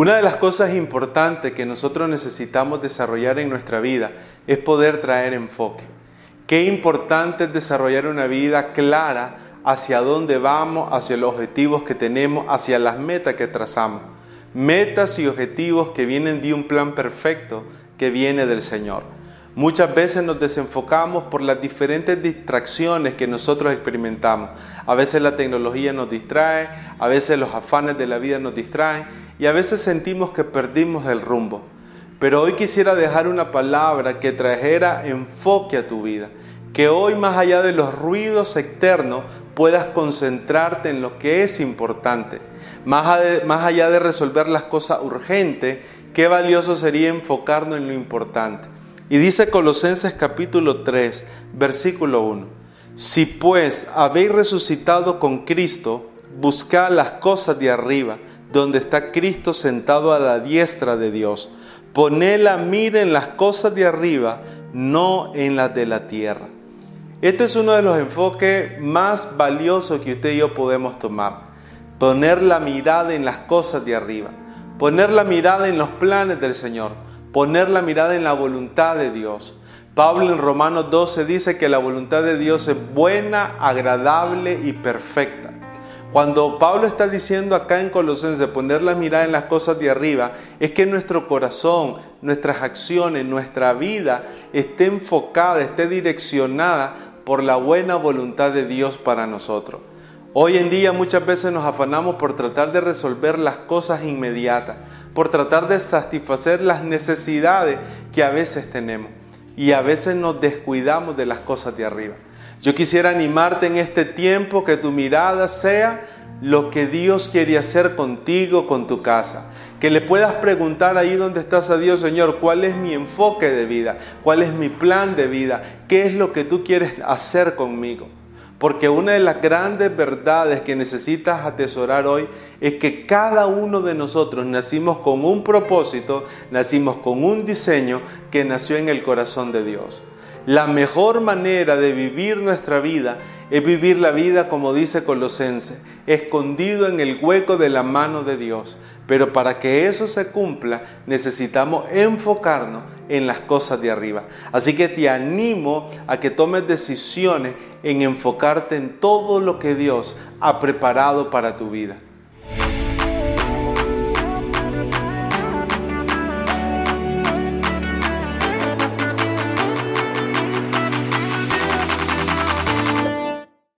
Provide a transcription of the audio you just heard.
Una de las cosas importantes que nosotros necesitamos desarrollar en nuestra vida es poder traer enfoque. Qué importante es desarrollar una vida clara hacia dónde vamos, hacia los objetivos que tenemos, hacia las metas que trazamos. Metas y objetivos que vienen de un plan perfecto que viene del Señor. Muchas veces nos desenfocamos por las diferentes distracciones que nosotros experimentamos. A veces la tecnología nos distrae, a veces los afanes de la vida nos distraen y a veces sentimos que perdimos el rumbo. Pero hoy quisiera dejar una palabra que trajera enfoque a tu vida. Que hoy más allá de los ruidos externos puedas concentrarte en lo que es importante. Más, allá de resolver las cosas urgentes, qué valioso sería enfocarnos en lo importante. Y dice Colosenses capítulo 3, versículo 1. Si pues habéis resucitado con Cristo, buscad las cosas de arriba, donde está Cristo sentado a la diestra de Dios. Poned la mira en las cosas de arriba, no en las de la tierra. Este es uno de los enfoques más valiosos que usted y yo podemos tomar. Poner la mirada en las cosas de arriba. Poner la mirada en los planes del Señor poner la mirada en la voluntad de Dios. Pablo en Romanos 12 dice que la voluntad de Dios es buena, agradable y perfecta. Cuando Pablo está diciendo acá en Colosenses poner la mirada en las cosas de arriba, es que nuestro corazón, nuestras acciones, nuestra vida esté enfocada, esté direccionada por la buena voluntad de Dios para nosotros. Hoy en día muchas veces nos afanamos por tratar de resolver las cosas inmediatas, por tratar de satisfacer las necesidades que a veces tenemos y a veces nos descuidamos de las cosas de arriba. Yo quisiera animarte en este tiempo que tu mirada sea lo que Dios quiere hacer contigo, con tu casa. Que le puedas preguntar ahí donde estás a Dios, Señor, ¿cuál es mi enfoque de vida? ¿Cuál es mi plan de vida? ¿Qué es lo que tú quieres hacer conmigo? Porque una de las grandes verdades que necesitas atesorar hoy es que cada uno de nosotros nacimos con un propósito, nacimos con un diseño que nació en el corazón de Dios. La mejor manera de vivir nuestra vida es vivir la vida como dice Colosense, escondido en el hueco de la mano de Dios. Pero para que eso se cumpla necesitamos enfocarnos en las cosas de arriba. Así que te animo a que tomes decisiones en enfocarte en todo lo que Dios ha preparado para tu vida.